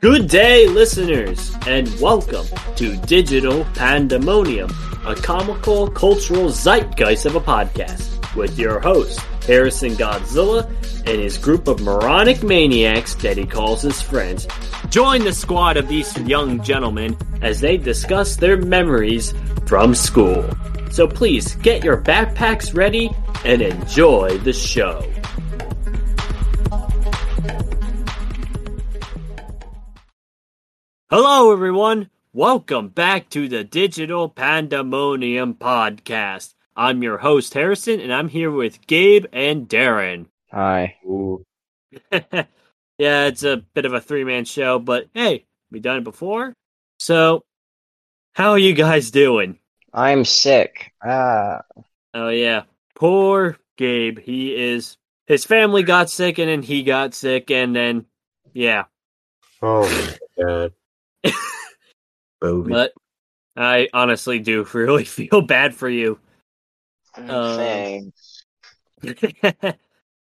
Good day, listeners, and welcome to Digital Pandemonium, a comical cultural zeitgeist of a podcast with your host, Harrison Godzilla, and his group of moronic maniacs that he calls his friends. Join the squad of these young gentlemen as they discuss their memories from school. So please get your backpacks ready and enjoy the show. Hello, everyone. Welcome back to the Digital Pandemonium podcast. I'm your host, Harrison, and I'm here with Gabe and Darren. Hi. yeah, it's a bit of a three man show, but hey, we done it before. So, how are you guys doing? I'm sick. Ah. Oh, yeah. Poor Gabe. He is. His family got sick, and then he got sick, and then, yeah. Oh, my God. but I honestly do really feel bad for you. Uh, Thanks.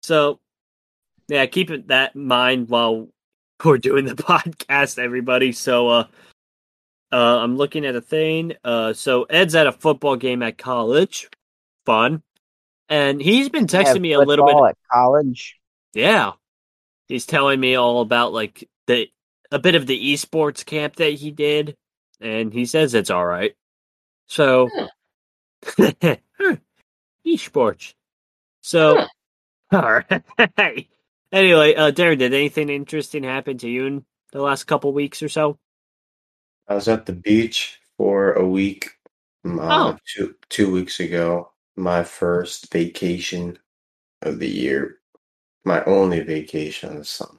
so, yeah, keep it that in mind while we're doing the podcast, everybody. So, uh, uh, I'm looking at a thing. Uh, so Ed's at a football game at college. Fun. And he's been texting me a little bit at college. Yeah. He's telling me all about like the a bit of the esports camp that he did, and he says it's all right. So, esports. So, all right. anyway, uh, Darren, did anything interesting happen to you in the last couple weeks or so? I was at the beach for a week. Uh, Oh. two two weeks ago. My first vacation of the year. My only vacation of the summer.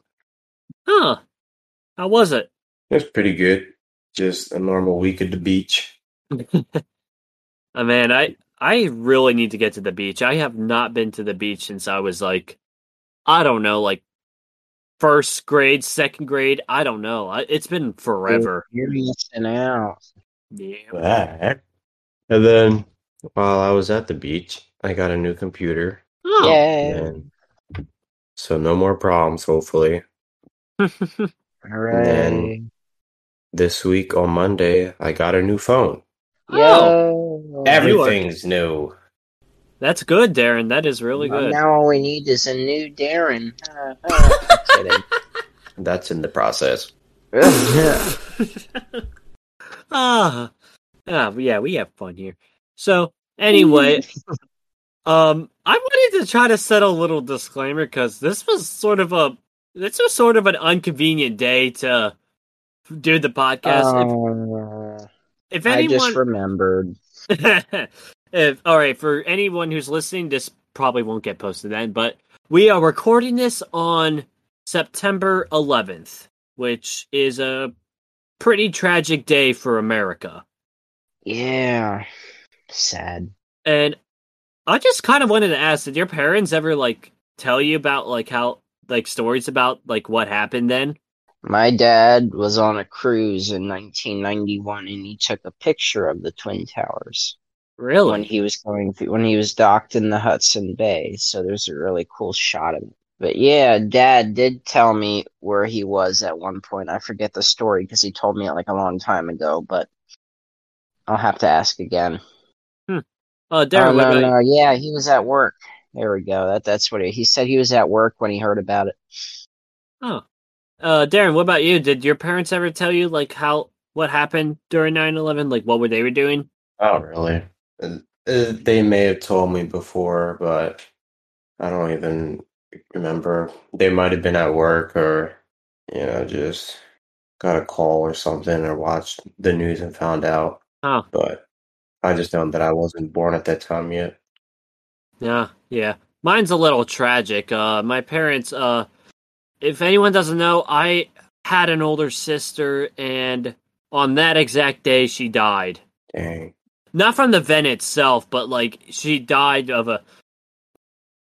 Huh. How was it? It was pretty good. Just a normal week at the beach. Oh, man, I I really need to get to the beach. I have not been to the beach since I was like, I don't know, like first grade, second grade. I don't know. It's been forever. You're missing out. Yeah. That. And then while I was at the beach, I got a new computer. Oh. Yay. And so no more problems, hopefully. Hooray. This week on Monday, I got a new phone. Oh, Everything's new. That's good, Darren. That is really Well, good. Now all we need is a new Darren. Uh, uh. That's in the process. ah, ah, yeah, we have fun here. So, anyway, um, I wanted to try to set a little disclaimer because this was sort of a this was sort of an inconvenient day to do the podcast. Uh, if, if I anyone, just remembered. If all right for anyone who's listening, this probably won't get posted then. But we are recording this on September 11th, which is a pretty tragic day for America. Yeah. Sad. And I just kind of wanted to ask: Did your parents ever like tell you about like how like stories about like what happened then? My dad was on a cruise in 1991 and he took a picture of the Twin Towers when Really? he was going through, when he was docked in the Hudson Bay. So there's a really cool shot of it. But yeah, dad did tell me where he was at one point. I forget the story because he told me it like a long time ago, but I'll have to ask again. Uh, Darren, oh, what no, about no, yeah, he was at work. There we go. That that's what he, he said. He was at work when he heard about it. Oh, uh, Darren, what about you? Did your parents ever tell you like how what happened during 9-11? Like what were they were doing? Oh, really? Uh, uh, They may have told me before, but I don't even remember. They might have been at work or, you know, just got a call or something or watched the news and found out. Oh, But I just know that I wasn't born at that time yet. yeah, yeah. Mine's a little tragic. Uh, my parents. Uh, if anyone doesn't know, I had an older sister, and on that exact day, she died. Dang. Not from the vent itself, but like she died of a.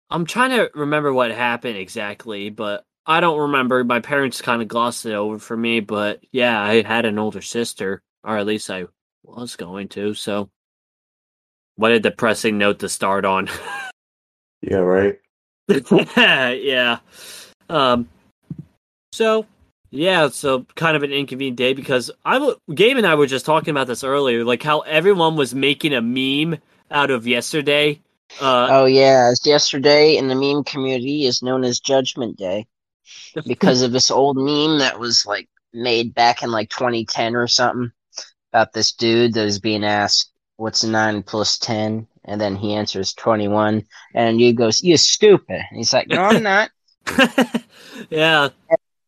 I'm trying to remember what happened exactly, but I don't remember. My parents kind of glossed it over for me, but yeah, I had an older sister, or at least I was going to. So, what a depressing note to start on. Yeah, right. yeah. Um. So yeah, so kind of an inconvenient day because I w- Gabe and I were just talking about this earlier, like how everyone was making a meme out of yesterday. Uh, oh yeah, yesterday in the meme community is known as Judgment Day because of this old meme that was like made back in like 2010 or something about this dude that is being asked what's nine plus 10 and then he answers 21 and he goes you stupid. And he's like no i'm not. Yeah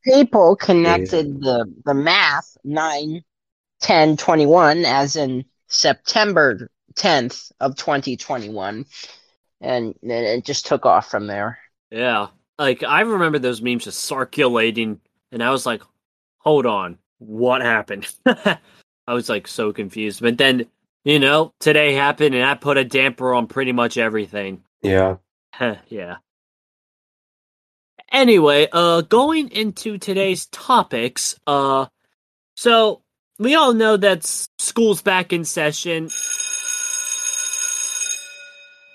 people connected the the math 9 10 21 as in september 10th of 2021 and it just took off from there. Yeah. Like i remember those memes just circulating and i was like hold on. What happened? I was like so confused. But then you know today happened and i put a damper on pretty much everything. Yeah. yeah anyway, uh, going into today's topics, uh, so we all know that school's back in session,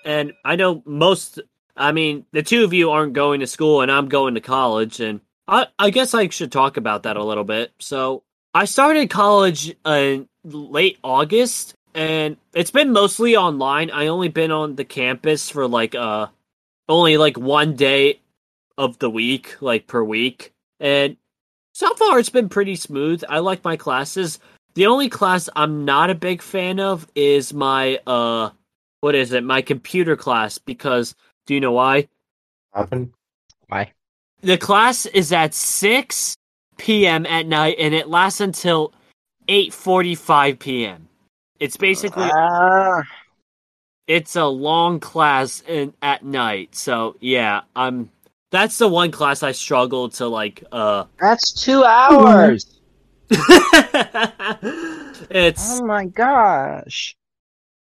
and I know most. I mean, the two of you aren't going to school, and I'm going to college, and I, I guess I should talk about that a little bit. So, I started college in late August, and it's been mostly online. I only been on the campus for like uh only like one day of the week, like per week. And so far it's been pretty smooth. I like my classes. The only class I'm not a big fan of is my uh what is it? My computer class because do you know why? Happen? why The class is at 6 p.m. at night and it lasts until 8:45 p.m. It's basically Ah, it's a long class in, at night. So, yeah, I'm that's the one class I struggle to like uh that's two hours. It's oh my gosh.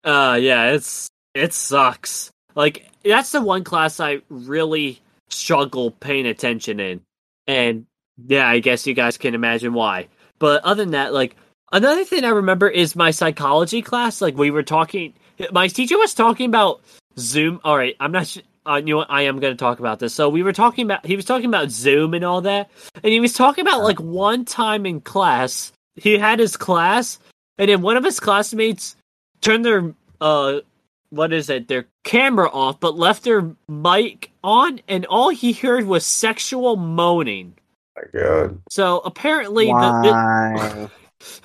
Uh yeah it's it sucks. Like that's the one class i really struggle paying attention in. And yeah i guess you guys can imagine why. But other than that like another thing i remember is my psychology class. Like we were talking my teacher was talking about zoom. All right i'm not sure uh, you know what? I am going to talk about this. So we were talking about he was talking about Zoom and all that, and he was talking about like one time in class he had his class, and then one of his classmates turned their uh what is it their camera off, but left their mic on, and all he heard was sexual moaning. My God. So apparently, the, why the,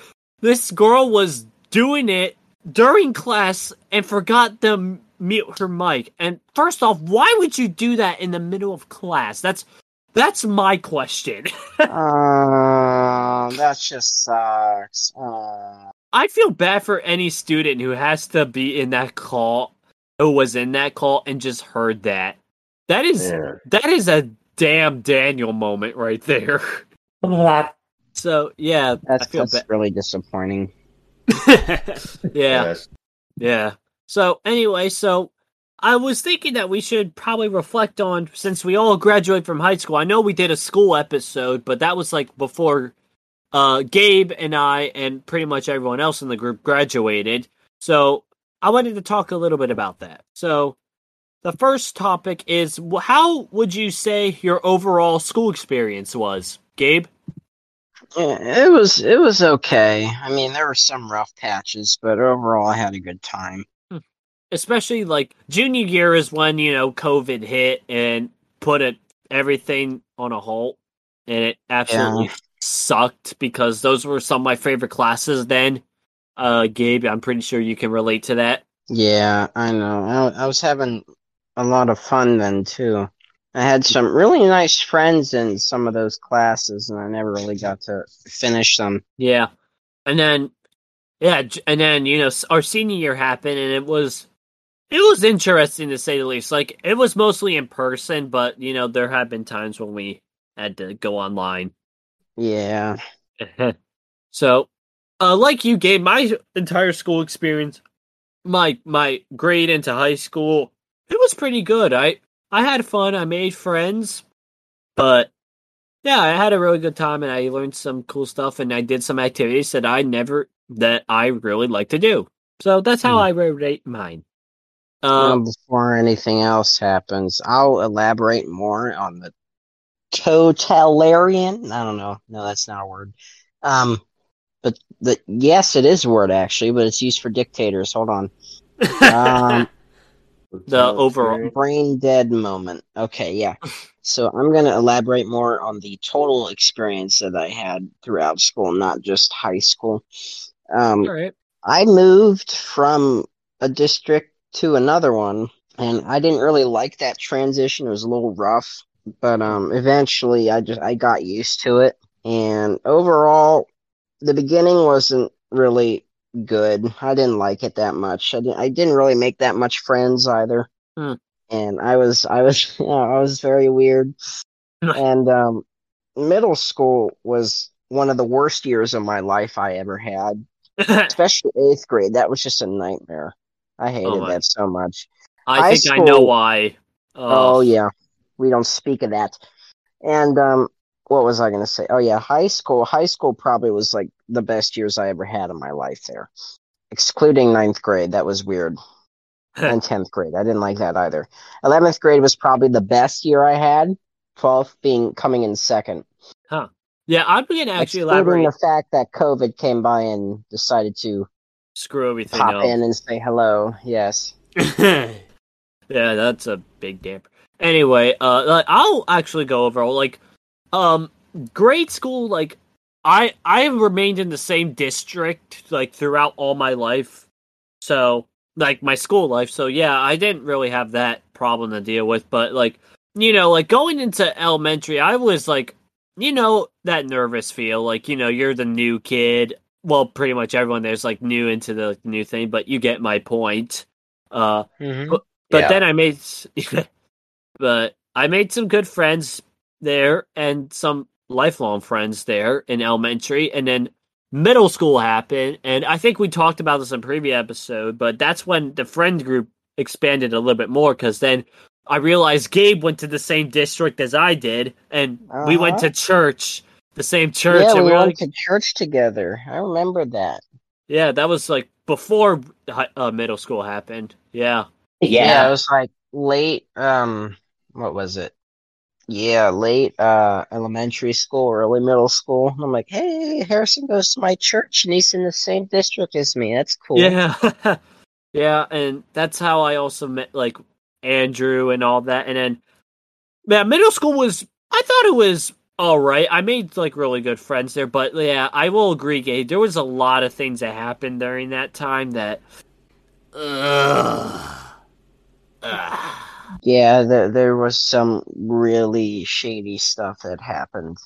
this girl was doing it during class and forgot to mute her mic. And first off, why would you do that in the middle of class? That's that's my question. uh, that just sucks uh, I feel bad for any student who has to be in that call, who was in that call and just heard that. That is Yeah. that is a damn Daniel moment right there. so yeah, that's, I feel that's really disappointing yeah, Yes. yeah. So anyway, so I was thinking that we should probably reflect on since we all graduate from high school. I know we did a school episode, but that was like before uh Gabe and I and pretty much everyone else in the group graduated. So I wanted to talk a little bit about that. So the first topic is how would you say your overall school experience was, Gabe? Yeah, it was it was okay i mean there were some rough patches but overall i had a good time especially like junior year is when you know COVID hit and put it everything on a halt, and it absolutely sucked because those were some of my favorite classes. Then, uh, Gabe, I'm pretty sure you can relate to that. Yeah, I know. I, I was having a lot of fun then too. I had some really nice friends in some of those classes, and I never really got to finish them. Yeah, and then yeah, and then you know our senior year happened, and it was it was interesting to say the least. Like it was mostly in person, but you know there have been times when we had to go online. Yeah, so, uh, like you, Gabe, my entire school experience, my my grade into high school, it was pretty good. I I had fun. I made friends, but yeah, I had a really good time, and I learned some cool stuff, and I did some activities that I never that I really like to do. So that's how Hmm. I rate mine. Well, Uh, before anything else happens, I'll elaborate more on the totalitarian. I don't know. No, that's not a word. Um, but the yes, it is a word actually, but it's used for dictators. Hold on. Um, the overall. brain dead moment. Okay, yeah. So I'm going to elaborate more on the total experience that I had throughout school, not just high school. Um, All right. I moved from a district to another one, and I didn't really like that transition. It was a little rough, but um, eventually I just I got used to it. And overall, the beginning wasn't really good. I didn't like it that much. I didn't I didn't really make that much friends either. Hmm. And I was I was I was very weird. and um, middle school was one of the worst years of my life I ever had especially eighth grade. That was just a nightmare. I hated Oh that so much. I think I know school- why. Oh, yeah, we don't speak of that. And um, what was I going to say? Oh yeah, high school. High school probably was like the best years I ever had in my life. There, excluding ninth grade, that was weird, and tenth grade. I didn't like that either. Eleventh grade was probably the best year I had. Twelfth being coming in second. Huh. Yeah, I'm going to actually excluding elaborate. the fact that COVID came by and decided to Screw everything pop up. in and say hello. Yes. yeah, that's a big damper. Anyway, uh, I'll actually go over like, um, grade school. Like, I I have remained in the same district like throughout all my life, so like my school life. So yeah, I didn't really have that problem to deal with. But like, you know, like going into elementary, I was like, you know, that nervous feel. Like, you know, you're the new kid. Well, pretty much everyone there's like new into the new thing, but you get my point. Uh, Mm-hmm. but Yeah. then I made, s- but I made some good friends there and some lifelong friends there in elementary, and then middle school happened, and I think we talked about this in a previous episode, but that's when the friend group expanded a little bit more because then I realized Gabe went to the same district as I did, and we went Uh-huh. to church, the same church, Yeah, and we we went like, to church together. I remember that. yeah, that was like before uh, middle school happened. Yeah. Yeah, it was like late. Um, what was it? Yeah, late uh elementary school, early middle school. And I'm like, hey, Harrison goes to my church, and he's in the same district as me. That's cool. Yeah. yeah, and that's how I also met like Andrew and all that. And then yeah, middle school was I thought it was all right. I made like really good friends there, but yeah, I will agree, Gabe. There was a lot of things that happened during that time that Ugh. Ugh. Yeah, there there was some really shady stuff that happened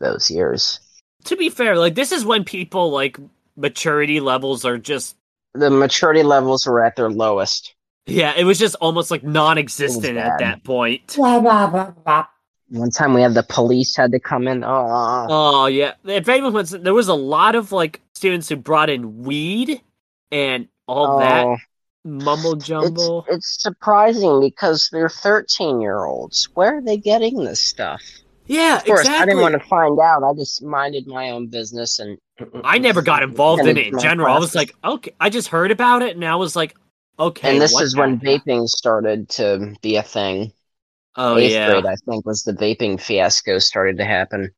those years. to be fair, like this is when people like maturity levels are just The maturity levels were at their lowest. yeah, it was just almost like non-existent at that point. One time we had the police had to come in. Oh, Oh yeah. If anyone wants, there was a lot of like students who brought in weed and all that oh. mumble jumble. it's surprising because they're 13 year olds. Where are they getting this stuff? yeah, Of course, exactly. I didn't want to find out. I just minded my own business and I never got involved in it in general. I was like, okay, I just heard about it and I was like, okay. and this is when vaping started to be a thing. Oh Eighth yeah, grade, I think, was the vaping fiasco started to happen.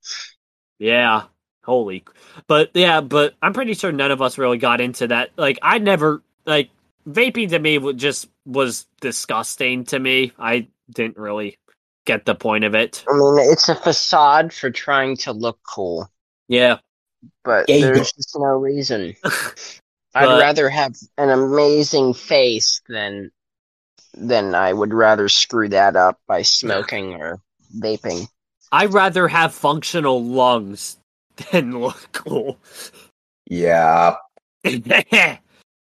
yeah. Holy, but yeah, but I'm pretty sure none of us really got into that. Like, I never like vaping to me would just was disgusting to me. I didn't really get the point of it. I mean, it's a facade for trying to look cool, Yeah. but Yeah, you there's just no reason. I'd But- rather have an amazing face than than I would rather screw that up by smoking or vaping. I'd rather have functional lungs than look cool. Yeah.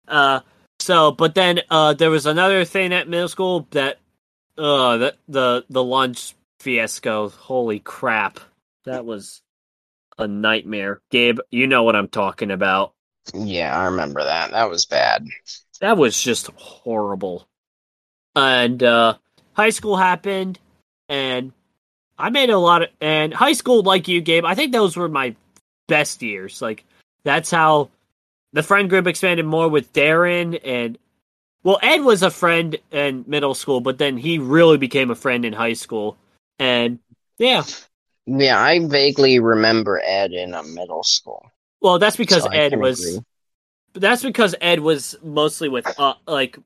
uh, so, but then uh, there was another thing at middle school that uh, the the the lunch fiasco. Holy crap, that was a nightmare. Gabe, you know what I'm talking about. Yeah, I remember that. That was bad. That was just horrible. And uh, high school happened, and I made a lot of. And high school, like you, Gabe, I think those were my best years. Like that's how the friend group expanded more with Darren, and well, Ed was a friend in middle school, but then he really became a friend in high school. And yeah, Yeah, I vaguely remember Ed in a middle school. well, that's because So Ed was. agree. That's because Ed was mostly with uh, like.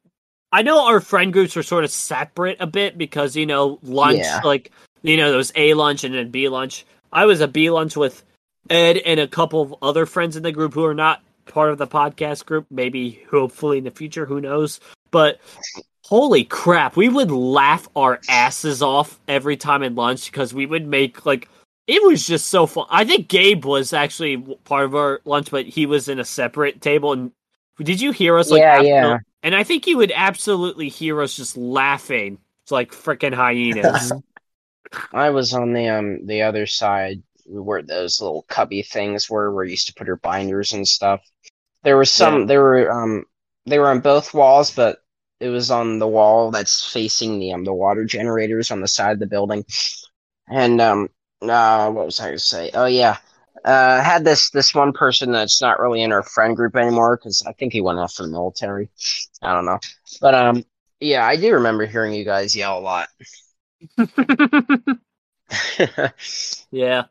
I know our friend groups were sort of separate a bit because you know lunch, Yeah. like you know there was A lunch and then B lunch. I was a B lunch with Ed and a couple of other friends in the group who are not part of the podcast group. Maybe, hopefully in the future, who knows? But holy crap, we would laugh our asses off every time in lunch because we would make like it was just so fun. I think Gabe was actually part of our lunch, but he was in a separate table. And did you hear us? Like, Yeah, after- yeah. And I think you would absolutely hear us just laughing. It's like freaking hyenas. I was on the um the other side where those little cubby things were where you used to put your binders and stuff. There was some Yeah. there were um they were on both walls, but it was on the wall that's facing the um the water generators on the side of the building. And um uh what was I gonna say? Oh yeah. Uh had this this one person that's not really in our friend group anymore because I think he went off to the military. I don't know. But um yeah, I do remember hearing you guys yell a lot. yeah.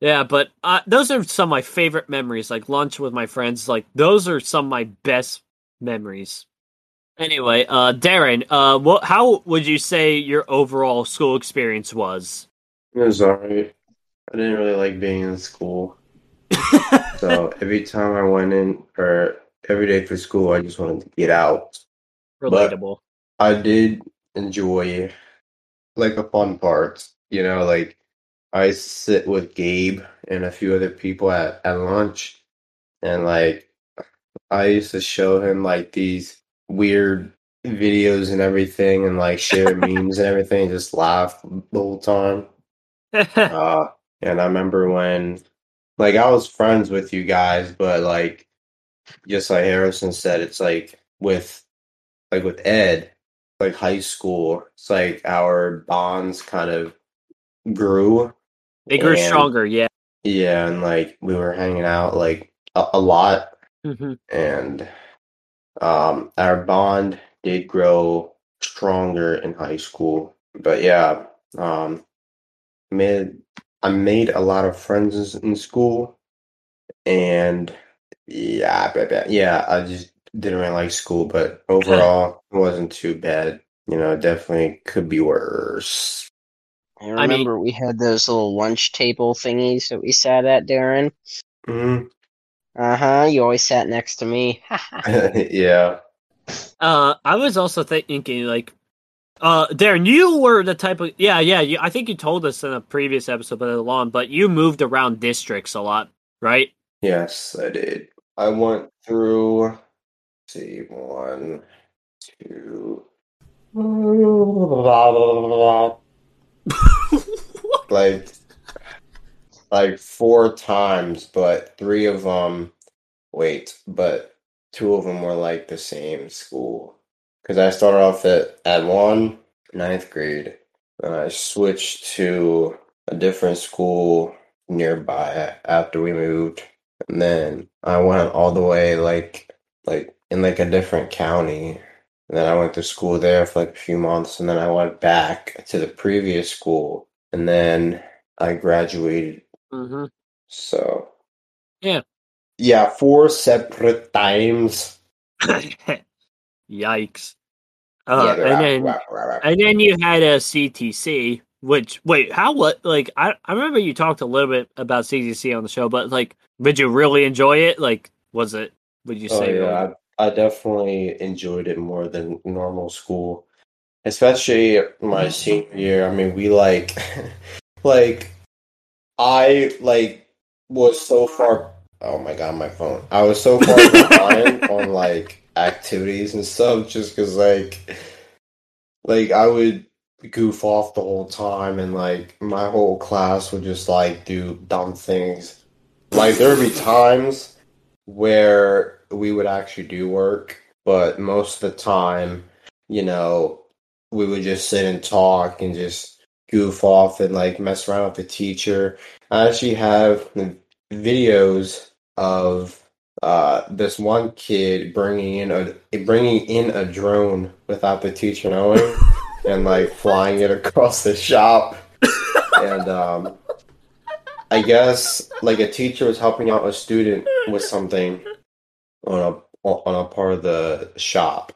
Yeah, but uh, those are some of my favorite memories. Like lunch with my friends. Like those are some of my best memories. Anyway, uh, Darren, uh, what? How would you say your overall school experience was? It was alright. I didn't really like being in school. So every time I went in, or every day for school, I just wanted to get out. Relatable. I did enjoy like the fun parts, you know, like I sit with Gabe and a few other people at, at lunch and like I used to show him like these weird videos and everything and like share memes and everything, and just laugh the whole time. Uh and I remember when like I was friends with you guys, but like just like Harrison said, it's like with like with Ed, like high school, it's like our bonds kind of grew. they grew and- stronger. Yeah. Yeah, and like we were hanging out like a, a lot Mhm. and um our bond did grow stronger in high school. But yeah, um made I made a lot of friends in school and yeah, but- but- yeah, I just didn't really like school, but overall it wasn't too bad. You know, definitely could be worse. I mean- remember we had those little lunch table thingies that we sat at, Darren. Mhm. Uh huh. You always sat next to me. yeah. Uh, I was also thinking like, uh, Darren, you were the type of yeah, yeah. You, I think you told us in a previous episode, but long, but you moved around districts a lot, right? Yes, I did. I went through, let's see, one, two, like, like four times, but three of them, wait, but two of them were like the same school. Because I started off at, at one, ninth grade, and I switched to a different school nearby after we moved. And then I went all the way like like in like a different county. And then I went to school there for like a few months and then I went back to the previous school and then I graduated. Mm-hmm. So Yeah. Yeah, four separate times. Yikes. Uh, Yeah, and then and then you had a CTC, which wait, how what? Like I I remember you talked a little bit about CTC on the show, but like, did you really enjoy it? Like, was it? Would you Oh say? yeah, I, I definitely enjoyed it more than normal school, especially my senior year. I mean, we like, like, I like was so far. Oh my god, my phone! I was so far behind on like activities and stuff, just because like, like I would goof off the whole time, and like my whole class would just like do dumb things. Like there would be times where we would actually do work, but most of the time, you know, we would just sit and talk and just goof off and like mess around with the teacher. I actually have videos of uh, this one kid bringing in a bringing in a drone without the teacher knowing, and like flying it across the shop, and um, I guess like a teacher was helping out a student with something on a on a part of the shop,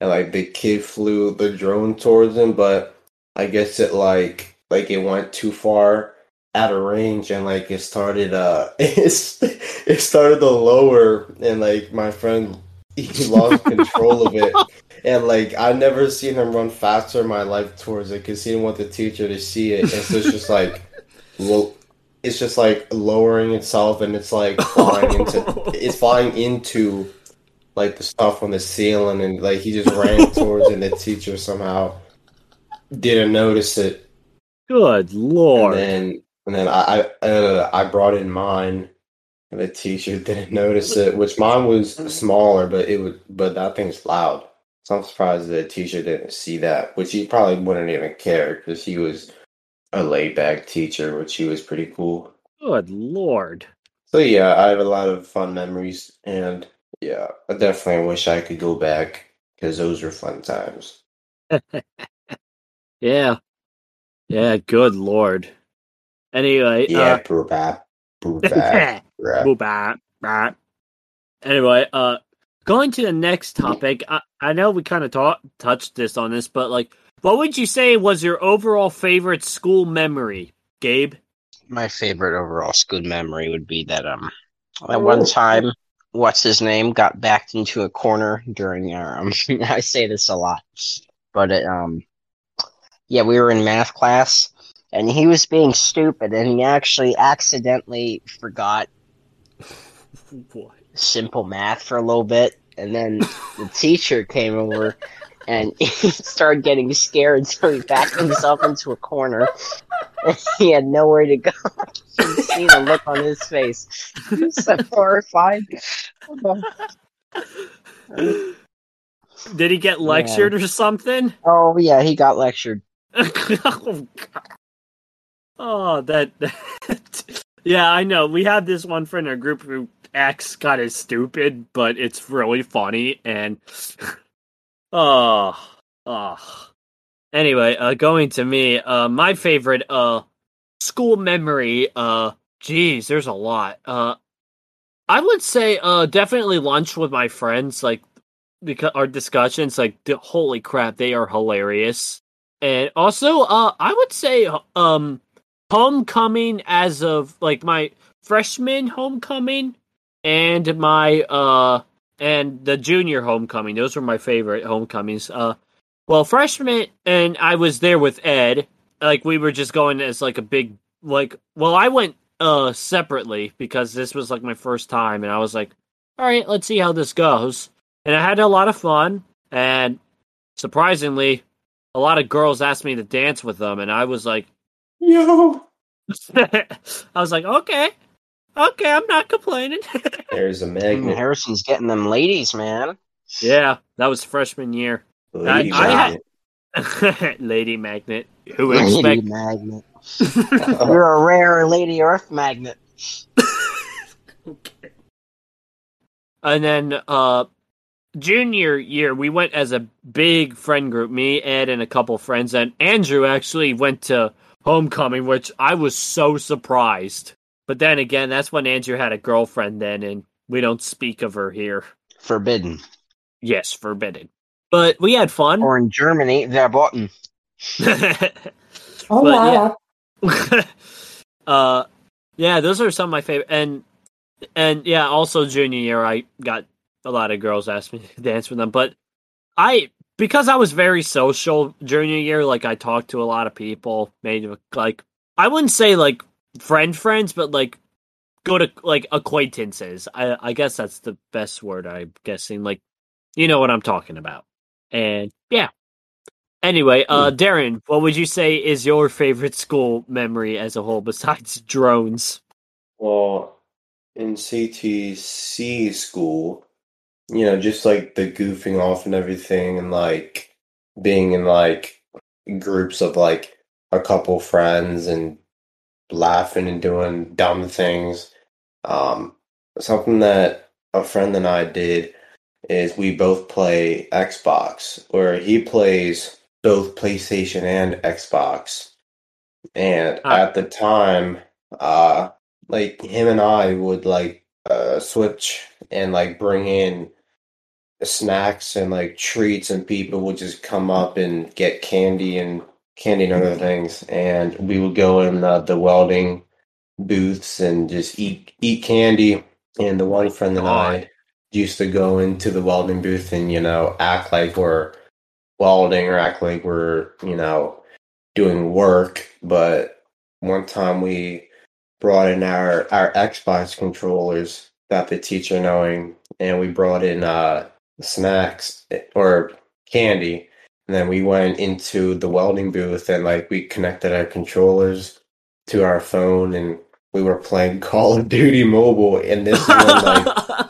and like the kid flew the drone towards him, but I guess it like like it went too far out of range and like it started uh it's it started to lower and like my friend he lost control of it. And like I never seen him run faster in my life towards it because he didn't want the teacher to see it. And so it's just like well it's just like lowering itself and it's like flying into it's flying into like the stuff on the ceiling and like he just ran towards it and the teacher somehow didn't notice it. Good lord. and then and then I I, uh, I brought in mine, and the teacher didn't notice it. Which mine was smaller, but it would but that thing's loud. So I'm surprised the teacher didn't see that. Which he probably wouldn't even care because he was a laid back teacher, which he was pretty cool. Good lord. So yeah, I have a lot of fun memories, and yeah, I definitely wish I could go back because those were fun times. Yeah. Yeah, good lord. Anyway, Yeah, uh, brap, brap, brap. Boo, bah, bah. Anyway, uh, going to the next topic. I, I know we kind of ta- touched this on this, but like, what would you say was your overall favorite school memory, Gabe? My favorite overall school memory would be that um at one time what's his name got backed into a corner during our um I say this a lot. But it, um yeah, we were in math class and he was being stupid and he actually accidentally forgot simple math for a little bit and then the teacher came over and he started getting scared so he backed himself into a corner. And he had nowhere to go. You see the look on his face. He was so horrified. Did he get lectured or something? oh yeah he got lectured. Oh, God. Oh, that, Yeah, I know. We have this one friend in our group who acts kind of stupid, but it's really funny. And. Oh. Oh. Anyway, uh, going to me, uh, my favorite, uh, school memory, uh, geez, there's a lot. Uh, I would say, uh, definitely lunch with my friends, like, because our discussions, like, holy crap, they are hilarious. And also, uh, I would say, um, homecoming as of like my freshman homecoming and my uh and the junior homecoming. Those were my favorite homecomings. Uh, well, freshman and I was there with Ed. Like we were just going as like a big like. Well, I went uh separately because this was like my first time, and I was like, all right, let's see how this goes. And I had a lot of fun, and surprisingly, a lot of girls asked me to dance with them, and I was like, Yo, I was like, okay, okay, I'm not complaining. there's a magnet. harrison's getting them ladies man yeah, that was freshman year. Lady I had- magnet. Lady Magnet. Who lady expect? magnet you're a rare lady earth magnet okay. And then uh junior year we went as a big friend group, me, Ed and a couple friends and Andrew actually went to homecoming, which I was so surprised. But then again, that's when Andrew had a girlfriend then and we don't speak of her here. forbidden Yes, forbidden. But we had fun. or in germany verboten Oh, But, wow. yeah. uh yeah those are some of my favorite and and yeah also junior year i got a lot of girls ask me to dance with them but i because i was very social junior year like i talked to a lot of people made like i wouldn't say like friend friends but like go to like acquaintances. I i guess that's the best word i'm guessing like you know what i'm talking about. And yeah. Anyway, uh, Darren, what would you say is your favorite school memory as a whole besides drones? Well, in CTC school, you know, just like the goofing off and everything, and like being in like groups of like a couple friends and laughing and doing dumb things. Um, something that a friend and I did is we both play Xbox, where he plays both PlayStation and Xbox. And Ah. at the time, uh, like him and I would like uh, switch and like bring in snacks and like treats, and people would just come up and get candy and candy and other things, and we would go in the, the welding booths and just eat eat candy. And the one friend and I used to go into the welding booth and you know act like we're welding or act like we're you know doing work. But one time we brought in our our Xbox controllers without the teacher knowing, and we brought in uh snacks eh, or candy. And then we went into the welding booth and like we connected our controllers to our phone and we were playing Call of Duty Mobile and this is when like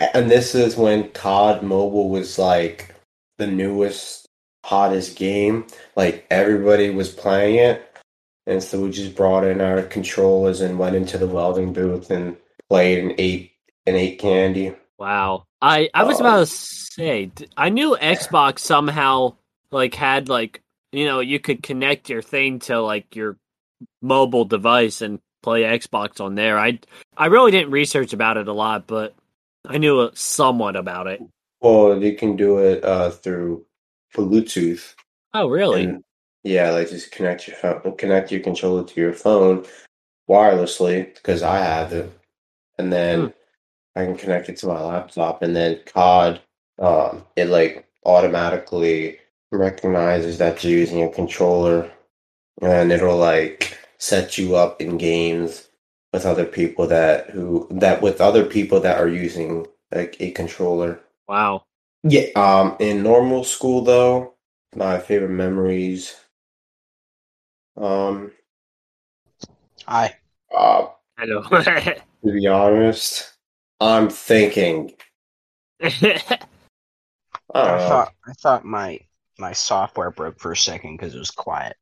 and this is when COD Mobile was like the newest, hottest game. Like everybody was playing it. And so we just brought in our controllers and went into the welding booth and played and ate and ate candy. wow. I I was about to say I knew Xbox somehow like had like you know you could connect your thing to like your mobile device and play Xbox on there. I I really didn't research about it a lot, but I knew uh, somewhat about it. Well, you can do it uh, through Bluetooth. Oh, really? And yeah, like just connect your phone, connect your controller to your phone wirelessly because I have it, and then Hmm. I can connect it to my laptop, and then COD, um, it like automatically recognizes that you're using a controller, and it'll like set you up in games with other people that who that with other people that are using like a controller. Wow. Yeah. Um, in normal school though, my favorite memories. Um, Hi. uh, Hello. to be honest, I'm thinking. I I thought I thought my my software broke for a second because it was quiet,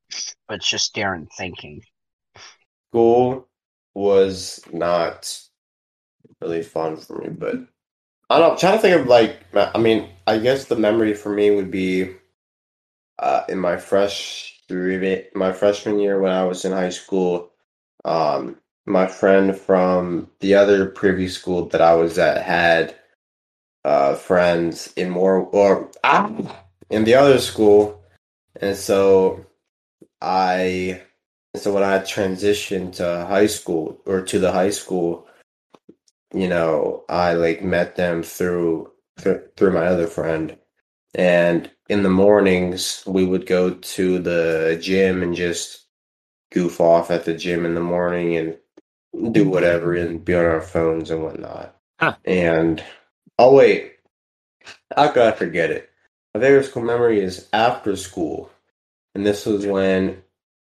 but it's just Darren thinking. School was not really fun for me, but I don't know. I'm trying to think of like, I mean, I guess the memory for me would be uh, in my fresh my freshman year when I was in high school. Um, my friend from the other previous school that I was at had uh, friends in more or ah, in the other school, and so I so when I transitioned to high school or to the high school, you know, I like met them through through, through my other friend, and in the mornings we would go to the gym and just goof off at the gym in the morning and do whatever and be on our phones and whatnot. Huh. And oh wait, I gotta forget it? My favorite school memory is after school, and this was when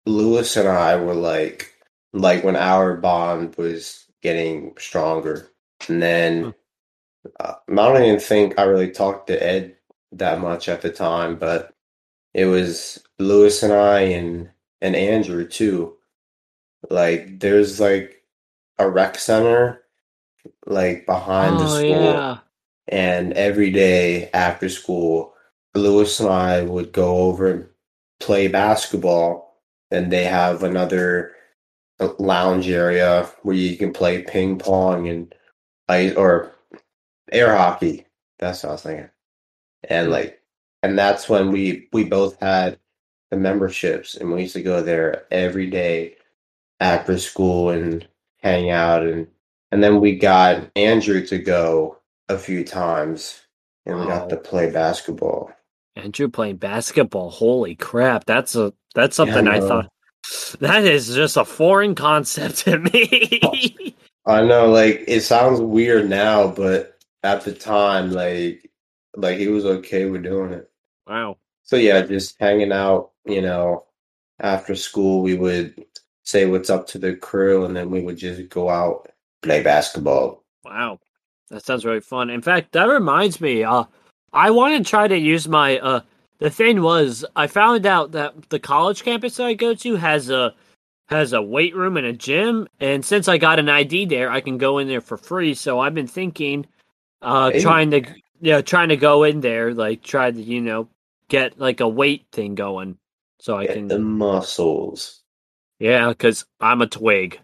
Lewis and I were like, like when our bond was getting stronger, and then uh, I don't even think I really talked to Ed that much at the time, but it was Lewis and I and and Andrew too. Like there's like a rec center like behind the oh school. yeah. And every day after school, Lewis and I would go over and play basketball. And they have another uh, lounge area where you can play ping pong and ice or air hockey. That's what I was thinking. And Hmm. like, and that's when we we both had the memberships, and we used to go there every day after school and hang out, and and then we got Andrew to go a few times, and we got to play basketball. Andrew playing basketball. Holy crap. That's a that's something I know. thought that is just a foreign concept to me. I know, like it sounds weird now, but at the time, like like he was okay with doing it. wow. So yeah, just hanging out, you know, after school we would say what's up to the crew and then we would just go out play basketball. Wow. That sounds really fun. In fact, that reminds me, uh I want to try to use my uh the thing was I found out that the college campus that I go to has a has a weight room and a gym and since I got an ID there, I can go in there for free. So I've been thinking Uh, Hey. trying to yeah, trying to go in there, like try to you know get like a weight thing going, so I Get can the muscles. Yeah, because I'm a twig.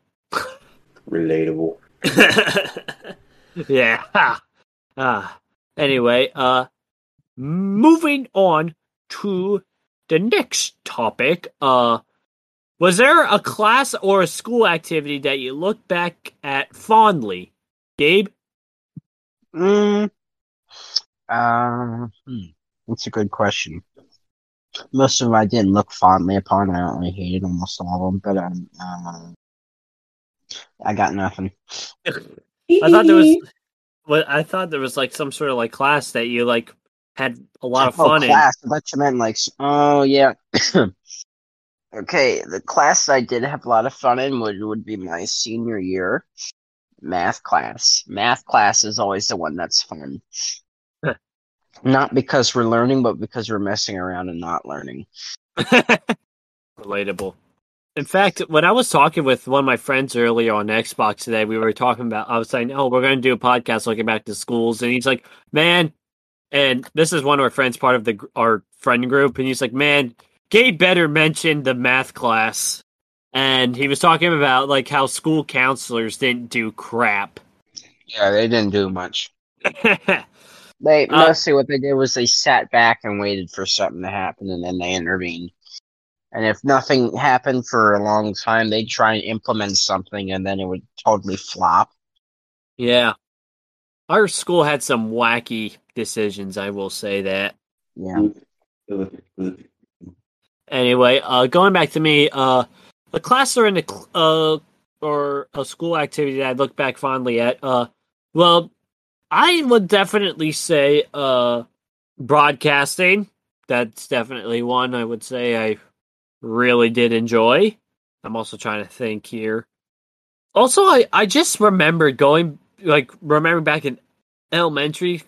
Relatable. yeah. Ha. Ah. Anyway, uh, moving on to the next topic. Uh, was there a class or a school activity that you look back at fondly, Gabe? Mm, um, hmm, that's a good question. Most of them I didn't look fondly upon. I only hated almost all of them, but um, um I got nothing. I thought there was. Well, I thought there was like some sort of like class that you like had a lot of Oh, fun in. class. I thought you meant like, oh yeah. okay, the class I did have a lot of fun in would would be my senior year math class. Math class is always the one that's fun. Not because we're learning, but because we're messing around and not learning. Relatable. In fact, when I was talking with one of my friends earlier on Xbox today, we were talking about. I was saying, "Oh, we're going to do a podcast looking back to schools," and he's like, "Man," and this is one of our friends, part of the our friend group, and he's like, "Man, Gabe better mention the math class," and he was talking about like how school counselors didn't do crap. Yeah, they didn't do much. They Uh, mostly what they did was they sat back and waited for something to happen, and then they intervened. And if nothing happened for a long time, they'd try and implement something, and then it would totally flop. yeah, our school had some wacky decisions. I will say that. Yeah. Anyway, uh, going back to me, uh, a class or in the cl- uh, or a school activity that I look back fondly at. Uh, well, I would definitely say uh, broadcasting. That's definitely one I would say I really did enjoy. I'm also trying to think here. Also, I I just remembered going like remember back in elementary.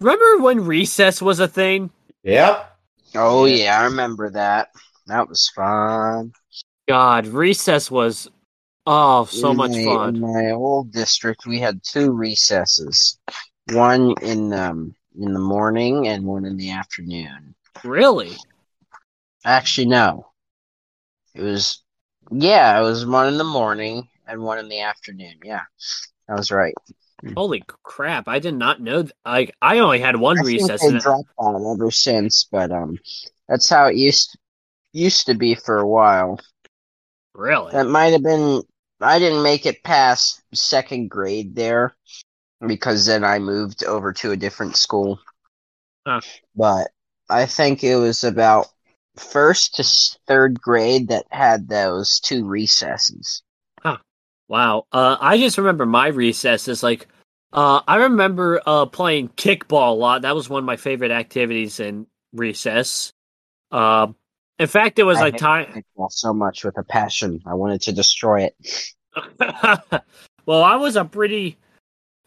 Remember when recess was a thing? Yep. Oh Yeah. yeah, I remember that. That was fun. God, recess was oh so In much my- fun. In my old district, we had two recesses. One in um in the morning and one in the afternoon. Really? Actually, no. It was yeah, it was one in the morning and one in the afternoon. Yeah, I was right. Holy crap! I did not know. Th- like I only had one I think recess. they dropped that ever since, but um, that's how it used used to be for a while. really? That might have been. I didn't make it past second grade there because then I moved over to a different school. Huh. But I think it was about first to third grade that had those two recesses. Wow. Uh, I just remember my recesses. Like, uh, I remember uh playing kickball a lot. That was one of my favorite activities in recess. In fact, it was I like time. so much with a passion. I wanted to destroy it. well, I was a pretty,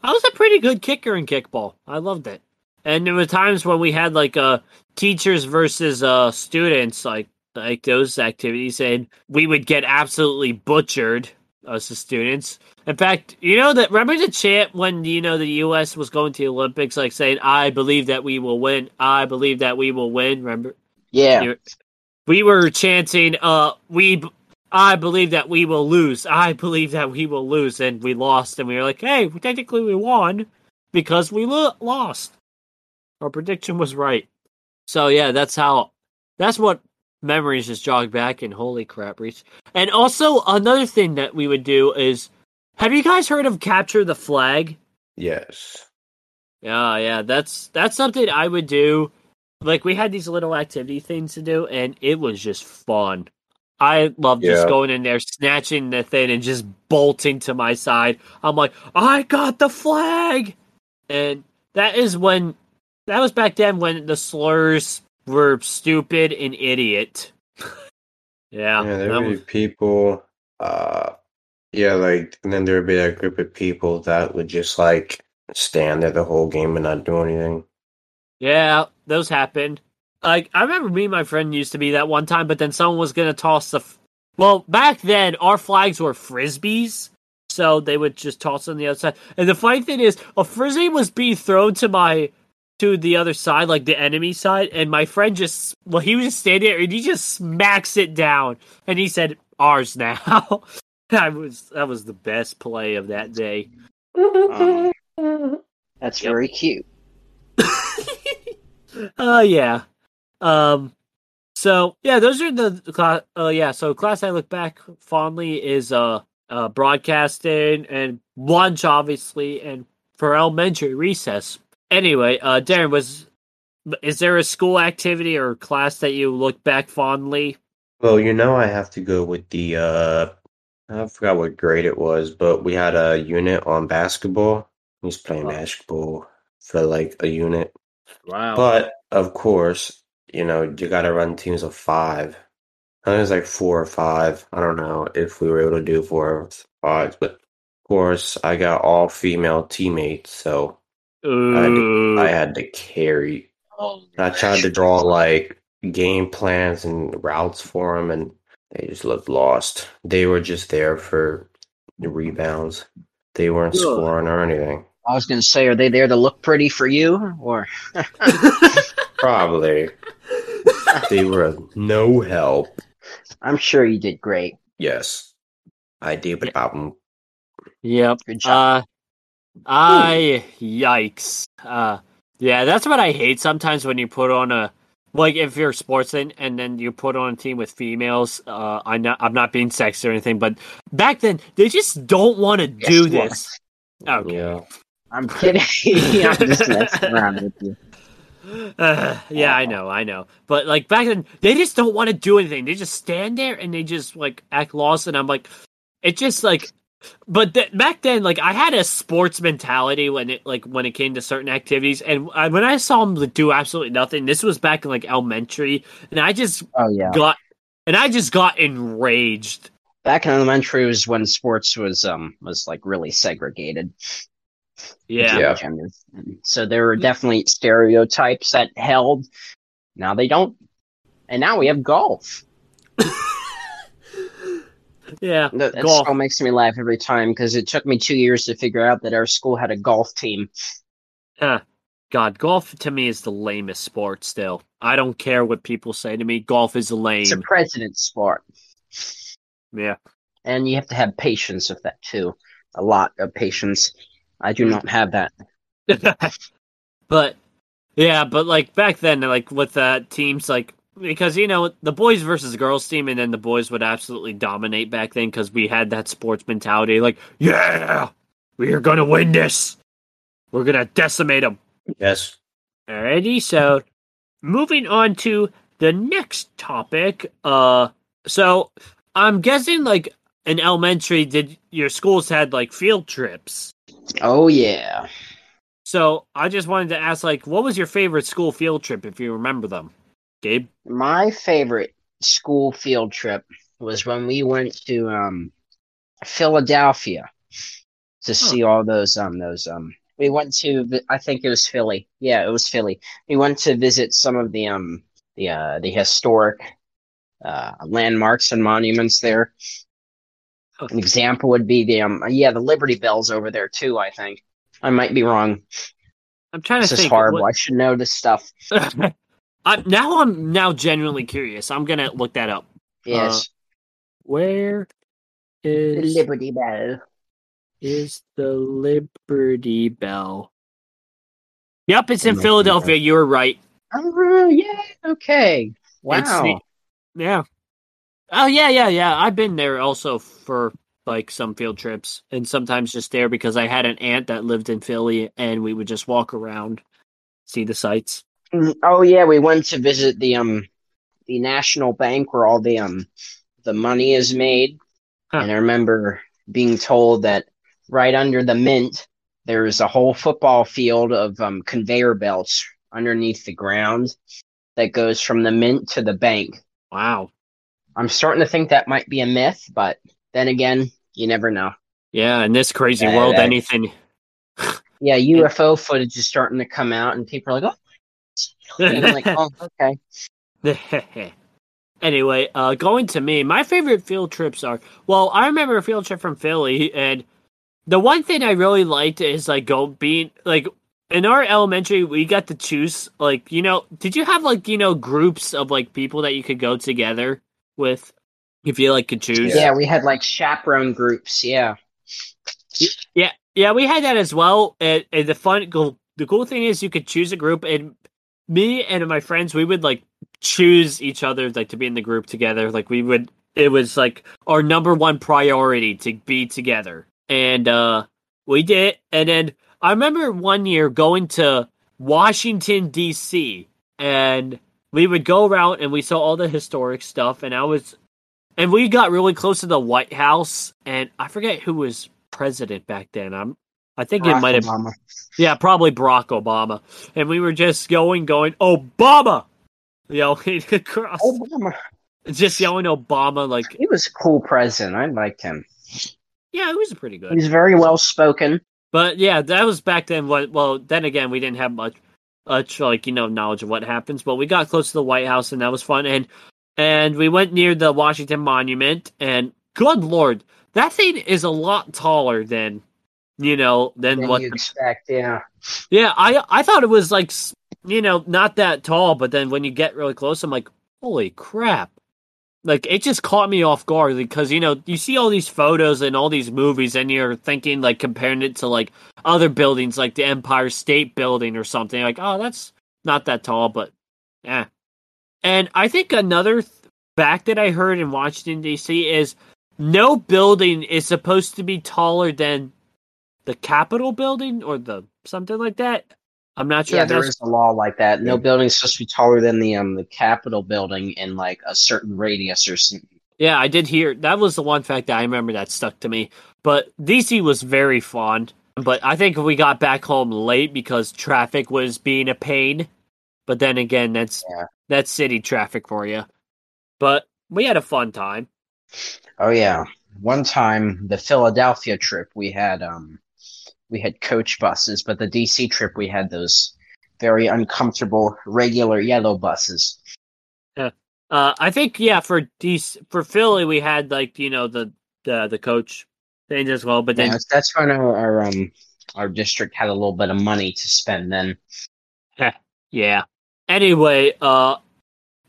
I was a pretty good kicker in kickball. I loved it. And there were times when we had like uh teachers versus uh students, like like those activities, and we would get absolutely butchered us as students. In fact, you know that remember the chant when you know the U.S. was going to the Olympics, like saying, "I believe that we will win. I believe that we will win." Remember? Yeah, You- we were chanting, "Uh, we, I believe that we will lose. I believe that we will lose," and we lost. And we were like, "Hey, technically we won because we lo- lost. Our prediction was right." So yeah, that's how. That's what memories just jog back. And holy crap, Reese! And also another thing that we would do is, have you guys heard of capture the flag? Yes. Yeah, yeah, that's that's something I would do. Like we had these little activity things to do, and it was just fun. I love just going in there, snatching the thing, and just bolting to my side. I'm like, I got the flag, and that is when that was back then when the slurs were stupid and idiot. yeah, Yeah, there that would was- be people. Uh, yeah, like and then there would be a group of people that would just like stand there the whole game and not do anything. Yeah, those happened. Like I remember me and my friend used to be that one time, but then someone was gonna toss the. F- well, back then our flags were frisbees, so they would just toss on the other side. And the funny thing is, a frisbee was being thrown to my to the other side, like the enemy side, and my friend just well, he was just standing there and he just smacks it down, and he said, "Ours now." I was that was the best play of that day. Um, that's Yep. very cute. Uh yeah. Um so yeah, those are the class uh yeah, so class I look back fondly is uh uh broadcasting and lunch obviously and for elementary recess. Anyway, uh Darren was is there a school activity or class that you look back fondly? Well, you know, I have to go with the uh I forgot what grade it was, but we had a unit on basketball. We was playing Oh. basketball for like a unit. Wow. But of course, you know, you gotta run teams of five. I think it was like four or five. I don't know if we were able to do four or five, but of course I got all female teammates, so Ooh. I had to carry. I tried to draw like game plans and routes for them, and they just looked lost. They were just there for the rebounds. They weren't scoring or anything. I was going to say, are they there to look pretty for you, or Probably. They were no help. I'm sure you did great. Yes, I did, but um, Yep. Good job. Uh, I yikes. Uh, yeah, that's what I hate sometimes when you put on a like if you're a sportsman and then you put on a team with females. Uh, I'm not I'm not being sexist or anything, but back then they just don't want to Guess do this. Okay. yeah. I'm kidding. I'm just messing around with you. Uh, yeah, I know, I know. But like back then, they just don't want to do anything. They just stand there and they just like act lost. And I'm like, it just like, but th- back then, like I had a sports mentality when it like when it came to certain activities. And I, when I saw them do absolutely nothing, this was back in like elementary, and I just Oh yeah. got, and I just got enraged. Back in elementary was when sports was um was like really segregated. Yeah. Yeah. genders. So there were definitely stereotypes that held. Now they don't. And now we have golf. Yeah. That, that Golf. still makes me laugh every time because it took me two years to figure out that our school had a golf team. Huh. God, golf to me is the lamest sport still. I don't care what people say to me. Golf is lame. It's a president's sport. yeah. And you have to have patience with that too. A lot of patience. I do not have that. but yeah, but like back then, like with uh, teams, like because you know the boys versus girls team, and then the boys would absolutely dominate back then because we had that sports mentality. Like, yeah, we are gonna win this. We're gonna decimate them. Yes. Alrighty, so moving on to the next topic. Uh, so I'm guessing like in elementary, did your schools had like field trips? Oh yeah. So I just wanted to ask, like, what was your favorite school field trip if you remember them, Gabe? My favorite school field trip was when we went to um Philadelphia to see all those um those um we went to I think it was Philly. Yeah, it was Philly. We went to visit some of the um the uh the historic uh landmarks and monuments there. An example would be the um yeah, the Liberty Bells over there too, I think. I might be wrong. I'm trying This to This is horrible. what- I should know this stuff. I, now I'm now genuinely curious. I'm gonna look that up. Yes. Where the Liberty Bell. is the Liberty Bell? Yep, it's in Philadelphia. You were right. Oh yeah, okay. Wow. the- Yeah. Oh yeah, yeah, yeah. I've been there also for like some field trips, and sometimes just there because I had an aunt that lived in Philly, and we would just walk around, see the sights. Mm, Oh yeah, we went to visit the um the National Bank where all the um the money is made. Huh. And I remember being told that right under the mint there's a whole football field of um conveyor belts underneath the ground that goes from the mint to the bank. Wow. I'm starting to think that might be a myth, but then again, you never know. Yeah, in this crazy Yeah, world, that- anything. Yeah, UFO footage is starting to come out and people are like, "Oh," like, "Oh, okay." anyway, uh, going to me, my favorite field trips are well, I remember a field trip from Philly, and the one thing I really liked is like go being like in our elementary we got to choose like you know did you have like you know groups of like people that you could go together with if you like could choose Yeah, we had like chaperone groups. Yeah. yeah yeah we had that as well and, and the fun the cool thing is you could choose a group and me and my friends we would like choose each other like to be in the group together like we would it was like our number one priority to be together and uh we did and then i remember one year going to washington dc and we would go around and we saw all the historic stuff and i was and we got really close to the white house and i forget who was president back then i'm i think it Barack might have yeah, probably Barack Obama. And we were just going, going, Obama! Yelling across. Obama. Just yelling Obama, like, He was a cool president. I liked him. yeah, he was pretty He good. was very well spoken. But yeah, that was back then. What? Well, then again, we didn't have much, much like you know knowledge of what happens. But we got close to the White House, and that was fun. And and we went near the Washington Monument, and good lord, that thing is a lot taller than you know than Than what you expect, yeah. Yeah, I I thought it was like you know not that tall, but then when you get really close, I'm like, holy crap! Like it just caught me off guard because you know you see all these photos and all these movies, and you're thinking like comparing it to like other buildings like the Empire State Building or something. Like, oh, that's not that tall, but yeah. And I think another th- fact that I heard in Washington D.C. is no building is supposed to be taller than the Capitol building or the something like that. I'm not sure. Yeah, if there is a law like that. No Yeah. is supposed to be taller than the um the Capitol building in like a certain radius or something. Yeah, I did hear that was the one fact that I remember that stuck to me. But DC was very fun. But I think we got back home late because traffic was being a pain. But then again, that's Yeah. that's city traffic for you. But we had a fun time. Oh yeah. One time the Philadelphia trip we had um we had coach buses, but the DC trip we had those very uncomfortable regular yellow buses. Uh, I think yeah for DC, for Philly we had like you know the the the coach things as well. But then that's, that's when our, our um our district had a little bit of money to spend then. yeah. Anyway, uh,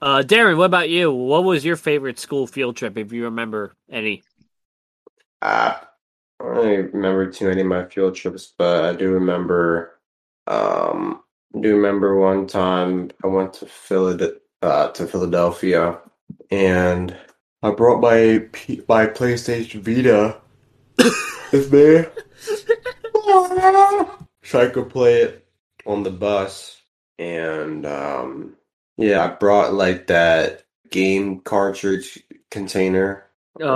uh, Darren, what about you? What was your favorite school field trip if you remember any? Uh, I don't remember too many of my field trips, but I do remember. Um, I do remember one time I went to Philad uh, to Philadelphia, and I brought my P- my PlayStation Vita with me, so I could play it on the bus. And um, yeah, I brought like that game cartridge container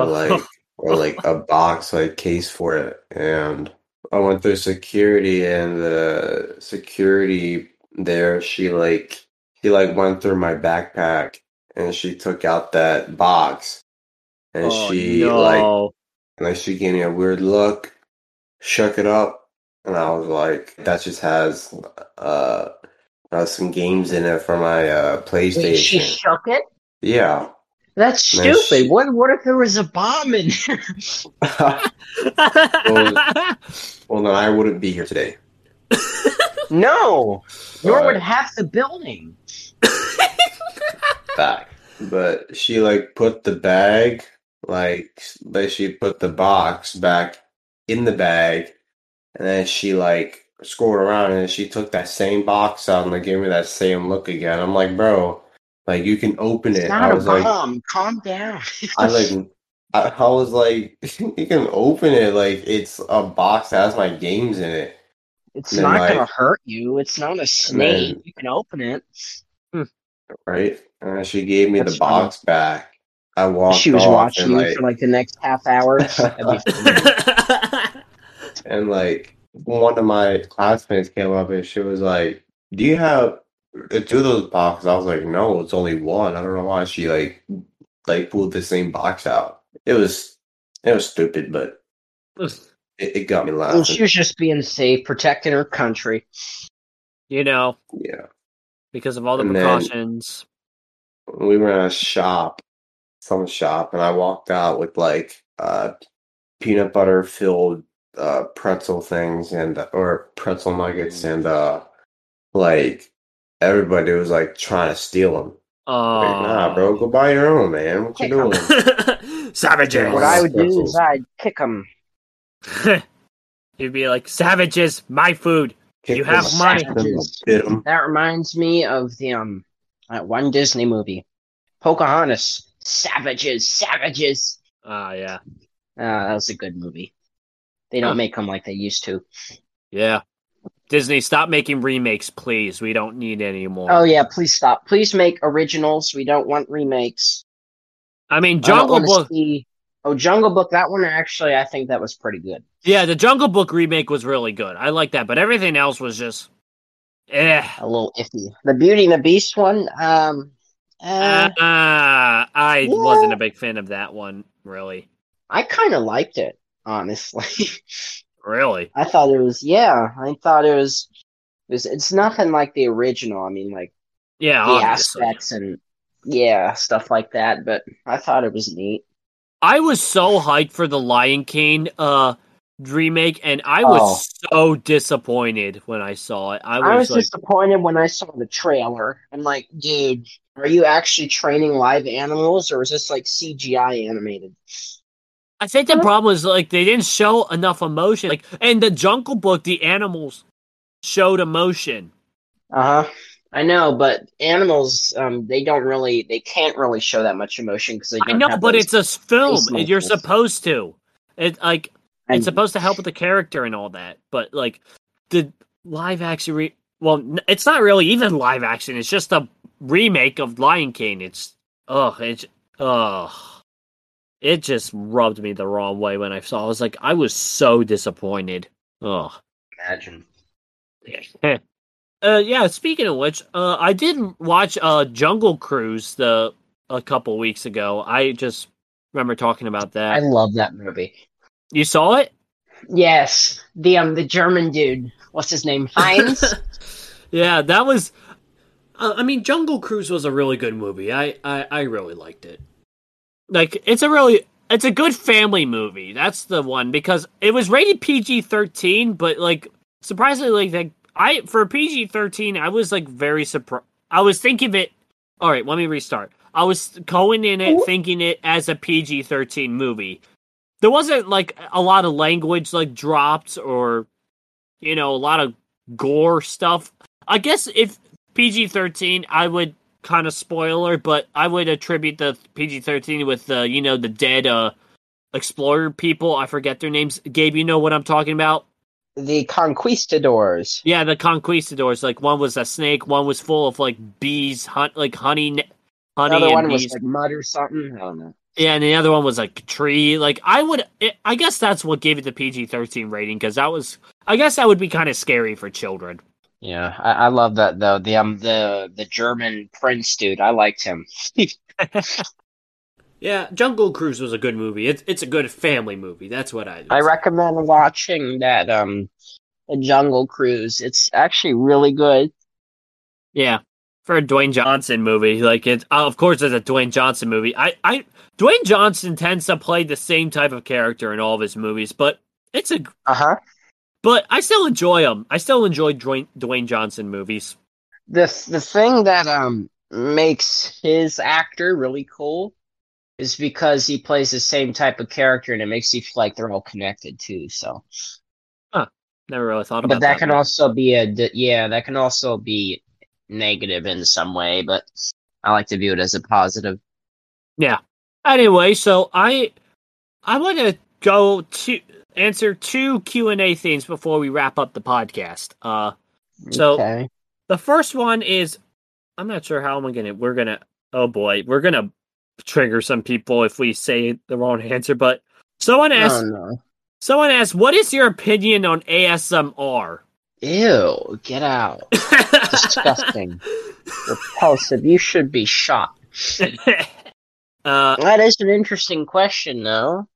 or like or like a box like case for it and i went through security and the security there she like she like went through my backpack and she took out that box and Oh, she like no. and like she gave me a weird look shook it up and i was like that just has uh, uh some games in it for my uh Wait, she playstation shook it? yeah That's stupid. she- What what if there was a bomb in there? well then i wouldn't be here today no. Nor But- would half the building. back. But she like put the bag, like like she put the box back in the bag, and then she like scrolled around and she took that same box out and like gave me that same look again. I'm like, bro, like you can open It's it. not I a was like, bomb. Calm down. I like. I, I was like, you can open it like it's a box that has my games in it, It's then, not like- gonna hurt you. It's not a snake. you can open it. Hmm. right? And she gave me That's the box back. I walked she was watching and you like for like the next half hour. Funny. And like one of my classmates came up and she was like, "Do you have uh, two of those boxes?" I was like, "No, it's only one." I don't know why she like like pulled the same box out. It was it was stupid, but it, it got me Well, laughing. she was just being safe, protecting her country. you know, Yeah, because of all the And precautions. we were in a shop, some shop, and I walked out with like uh peanut butter filled uh, pretzel things and or pretzel nuggets and uh, like everybody was like trying to steal them. Oh, Like, nah, bro, go buy your own, man. What you doing? Savages. What I would do is I'd kick them. You'd be like, savages, my food. Kick You have money. slap them, Bit them. That reminds me of the um that one Disney movie, Pocahontas. Savages, savages. Ah, yeah. Uh, that was a good movie. They don't make them like they used to. Yeah. Disney, stop making remakes, please. We don't need any more. Oh yeah, please stop. Please make originals. We don't want remakes. I mean, Jungle wanna Book. see- Oh, Jungle Book. That one actually, I think that was pretty good. Yeah, the Jungle Book remake was really good. I like that, but everything else was just, eh. A little iffy. The Beauty and the Beast one. Um. Uh, Ah, I Yeah. wasn't a big fan of that one, really. I kind of liked it, honestly. Really? I thought it was. Yeah, I thought it was. It was it's nothing like the original. I mean, like Yeah, the obviously. aspects and yeah, stuff like that. But I thought it was neat. I was so hyped for the Lion King uh remake, and I was so disappointed when I saw it. I was, I was like, disappointed when I saw the trailer. I'm like, dude, are you actually training live animals, or is this like CGI animated? I think the problem was like they didn't show enough emotion. Like, in the Jungle Book, the animals showed emotion. Uh huh. I know, but animals, um, they don't really, they can't really show that much emotion because they I don't know, have but those it's a film, and you're supposed to. It like And- it's supposed to help with the character and all that. But like the live action, re- well, it's not really even live action. It's just a remake of Lion King. It's ugh, it's ugh. It just rubbed me the wrong way when I saw. it. I was like, I was so disappointed. Ugh. imagine. uh, yeah. Speaking of which, uh, I did watch uh Jungle Cruise the a couple weeks ago. I just remember talking about that. I love that movie. You saw it? Yes, the um, the German dude. What's his name? Heinz. yeah, that was. Uh, I mean, Jungle Cruise was a really good movie. I, I I really liked it. Like, it's a really it's a good family movie. That's the one because it was rated PG thirteen, but like surprisingly, like I for PG thirteen, I was like very surprised. I was thinking of it. All right, let me restart. I was going in it thinking it as a PG thirteen movie. There wasn't like a lot of language like dropped or you know a lot of gore stuff. I guess if PG thirteen, I would kind of spoiler, but I would attribute the PG thirteen with the you know the dead uh explorer people. I forget their names. Gabe, you know what I'm talking about? the Conquistadors. Yeah, the conquistadors. Like one was a snake, one was full of like bees, hunt like honey, ne- honey Another and one bees. was like mud or something. I don't know. Yeah, and the other one was like a tree. Like I would, it, I guess that's what gave it the PG thirteen rating because that was, I guess that would be kind of scary for children. Yeah, I, I love that though. The um the the German prince dude. I liked him. Yeah, Jungle Cruise was a good movie. It's it's a good family movie. That's what I. I recommend watching that um the Jungle Cruise. It's actually really good. Yeah, for a Dwayne Johnson movie, like it's uh, of course it's a Dwayne Johnson movie. I I Dwayne Johnson tends to play the same type of character in all of his movies, but it's a Uh huh. But I still enjoy them. I still enjoy Dwayne Dwayne Johnson movies. The the thing that um makes his actor really cool is because he plays the same type of character and it makes you feel like they're all connected too. So, huh. Never really thought about that. but that can one. also be a yeah, that can also be negative in some way. But I like to view it as a positive. Yeah. Anyway, so I I want to go to answer two Q and A things before we wrap up the podcast. Uh, So- okay. the first one is I'm not sure how am I gonna we're gonna oh boy we're gonna trigger some people if we say the wrong answer, but someone Oh asked no. someone asked what is your opinion on ASMR? Ew, get out. Disgusting. Repulsive. You should be shot. uh, That is an interesting question, though.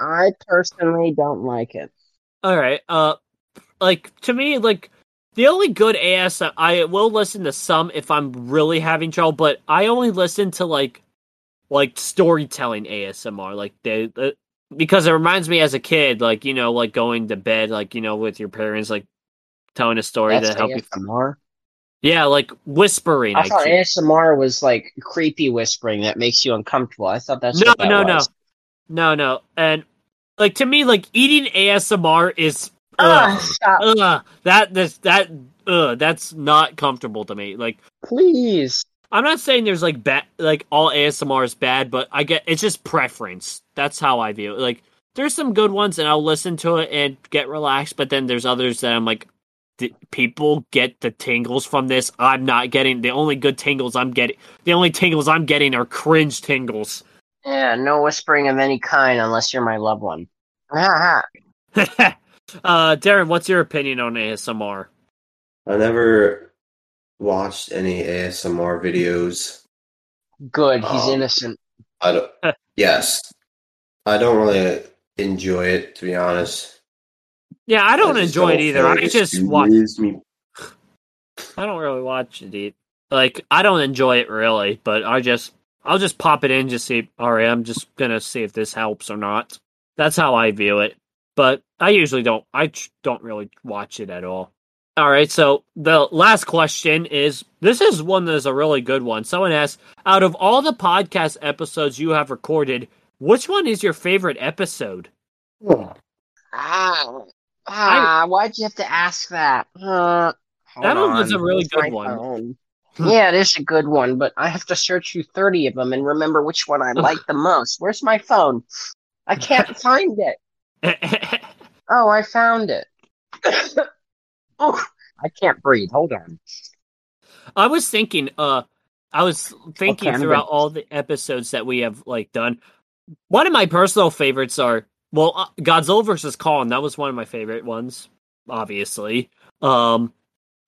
I personally don't like it. all right. Uh, like to me, like the only good ASMR I will listen to some if I'm really having trouble, but I only listen to like like storytelling ASMR. Like they, the because it reminds me as a kid, like you know, like going to bed, like you know, with your parents, like telling a story That's to help you. ASMR. Yeah, like whispering. I I thought keep- ASMR was like creepy whispering that makes you uncomfortable. I thought that's no, what that no, no, was. No, no, and like to me, like eating ASMR is. Ugh, stop, ugh, that that's that ugh, that's not comfortable to me. Like please. I'm not saying there's like bad like all ASMR is bad, but I get it's just preference. That's how I view it. Like there's some good ones and I'll listen to it and get relaxed, but then there's others that I'm like people get the tingles from this. I'm not getting the only good tingles I'm getting. The only tingles I'm getting are cringe tingles. Yeah, no whispering of any kind unless you're my loved one. Ha ha. uh Darren, what's your opinion on ASMR? I never watched any ASMR videos. Good, he's Um, innocent. I don't. yes, I don't really enjoy it to be honest. Yeah, I don't just enjoy it don't either. I just watch me. I don't really watch it. eat- Like I don't enjoy it really, but I just I'll just pop it in just see. All right, I'm just gonna see if this helps or not. That's how I view it. But I usually don't. I tr- don't really watch it at all. All right, so the last question is this is one that's a really good one. Someone asked, out of all the podcast episodes you have recorded, which one is your favorite episode? Ah, ah, why'd you have to ask that? Uh, That one was a really where's good one. phone? Yeah, it is a good one, but I have to search through 30 of them and remember which one I like the most. Where's my phone? I can't find it. Oh, I found it. oh, I can't breathe. Hold on. I was thinking, uh, I was thinking Okay, throughout all the episodes that we have like done. One of my personal favorites are well, uh, Godzilla versus Kong. That was one of my favorite ones, obviously. Um,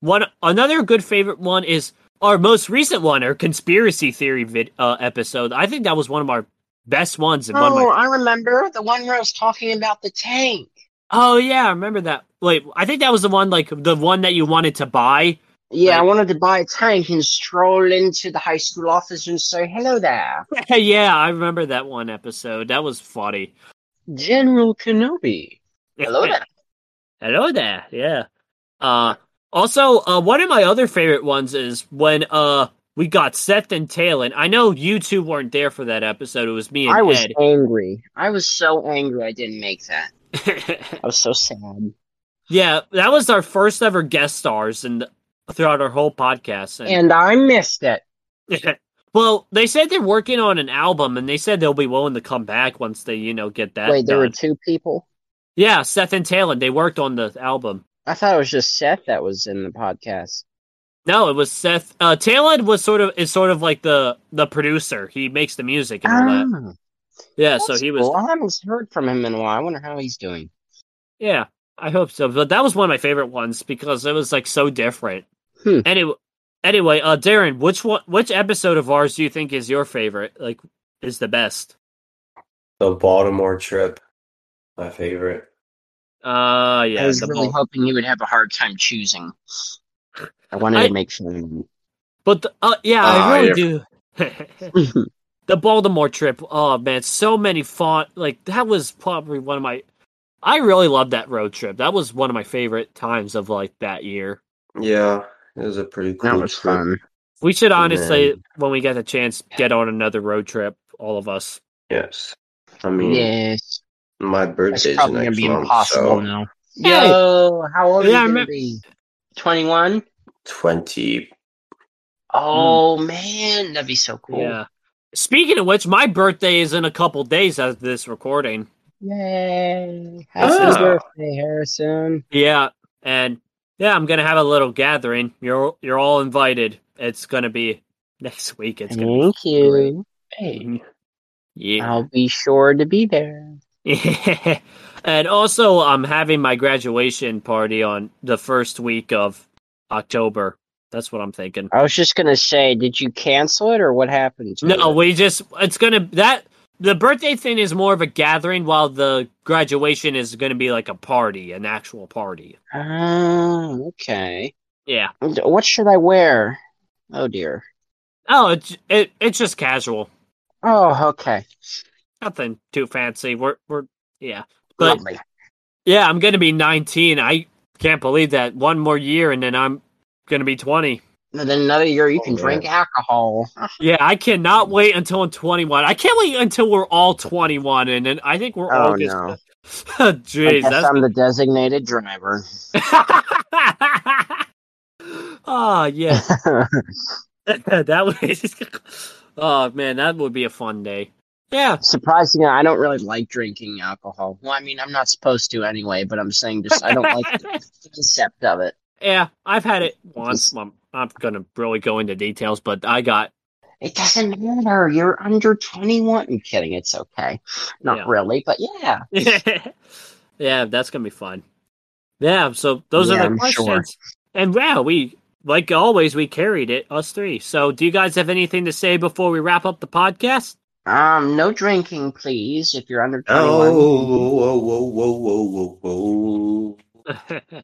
one another good favorite one is our most recent one, our conspiracy theory vid uh, episode. I think that was one of our best ones and one of Oh, my. I remember the one where I was talking about the tank. Oh yeah, I remember that. Wait, I think that was the one like the one that you wanted to buy. Yeah, I wanted to buy a tank and stroll into the high school office and say, hello there, yeah, I remember that one episode. That was funny. General Kenobi. Hello there. Hello there. Yeah. Uh also uh one of my other favorite ones is when uh we got Seth and Talon. I know you two weren't there for that episode. It was me and I was Ed. angry. I was so angry I didn't make that. I was so sad. yeah, that was our first ever guest stars and throughout our whole podcast. And, And I missed it. well, they said they're working on an album and they said they'll be willing to come back once they, you know, get that Wait, there were two people? Yeah, Seth and Talon, they worked on the album. I thought it was just Seth that was in the podcast. No, it was Seth. Uh, Talon was sort of is sort of like the the producer. He makes the music and all that. Ah, Yeah, so he was. cool. I haven't heard from him in a while. I wonder how he's doing. Yeah, I hope so. But that was one of my favorite ones because it was like so different. Hmm. Anyway, anyway, uh, Darren, which one, which episode of ours do you think is your favorite? Like, is the best? The Baltimore trip, my favorite. Uh, yeah, I was really Bal- hoping you would have a hard time choosing. I wanted I- to make sure. but the, uh, yeah, Ah, I really yeah. do. the Baltimore trip. Oh man, so many fun. Like that was probably one of my. I really loved that road trip. That was one of my favorite times of like that year. Yeah, it was a pretty cool that was trip. fun. We should honestly, Man. when we get a chance, get on another road trip. All of us. Yes, I mean Yes. My That's birthday's probably going next to be month, impossible so now. Hey! Yo, how old Yeah, are you gonna be? 21? twenty. Oh, man. That'd be so cool. Yeah. Speaking of which, my birthday is in a couple days as of this recording. Yay. Happy Ah. birthday, Harrison. Yeah, and yeah, I'm gonna have a little gathering. You're you're all invited. It's gonna be next week. It's gonna Thank you. be yeah. I'll be sure to be there. and also, I'm having my graduation party on the first week of October. That's what I'm thinking. I was just going to say, did you cancel it or what happened No, it? we just it's gonna that the birthday thing is more of a gathering, while the graduation is gonna be like a party, an actual party. Oh, okay. Yeah. What should I wear? Oh, dear. Oh, it's it, it's just casual. Oh, okay. Nothing too fancy. We're we're yeah, but Lovely. yeah, I'm gonna be 19. I can't believe that. One more year, and then I'm gonna be 20. And then another year you Oh, can man. drink alcohol. Yeah, I cannot wait until I'm 21. I can't wait until we're all 21, and then I think we're oh, all Oh just. no! I Jeez, guess that's. I'm the designated driver. Ah, oh yeah, that would. oh man, that would be a fun day. Yeah, Surprisingly, I don't really like drinking alcohol. Well, I mean, I'm not supposed to anyway, but I'm saying just I don't like the concept of it. yeah, I've had it once. I'm not gonna really go into details, but I got. It doesn't matter. You're under 21. I'm kidding. It's okay. Not Yeah. really, but yeah. yeah, that's gonna be fun. Yeah, so those Yeah, are the I'm questions. sure. And wow, we like always we carried it, us three. So do you guys have anything to say before we wrap up the podcast? Um, no drinking, please. If you're under 21. Oh, whoa, whoa, whoa, whoa, whoa, whoa.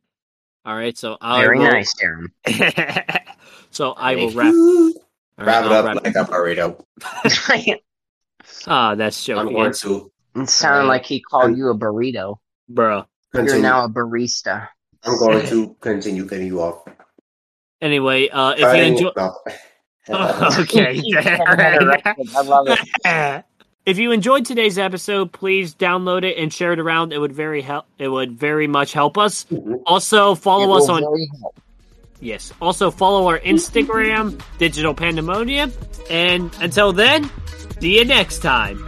All right, so I Very will, nice, Darren. so I will wrap. all right, Wrap it I'll up wrap- like a burrito. Ah, that's I'm joking, going to it sounded Alright. like he called you a burrito. bro. You're now a barista. I'm going to continue cutting you off. Anyway, uh, if you Cutting- enjoy, no. okay, I love it. if you enjoyed today's episode, please download it and share it around. It would very help. It would very much help us. Also, follow It us on yes. Also, follow our Instagram, Digital Pandemonium. And until then, see you next time.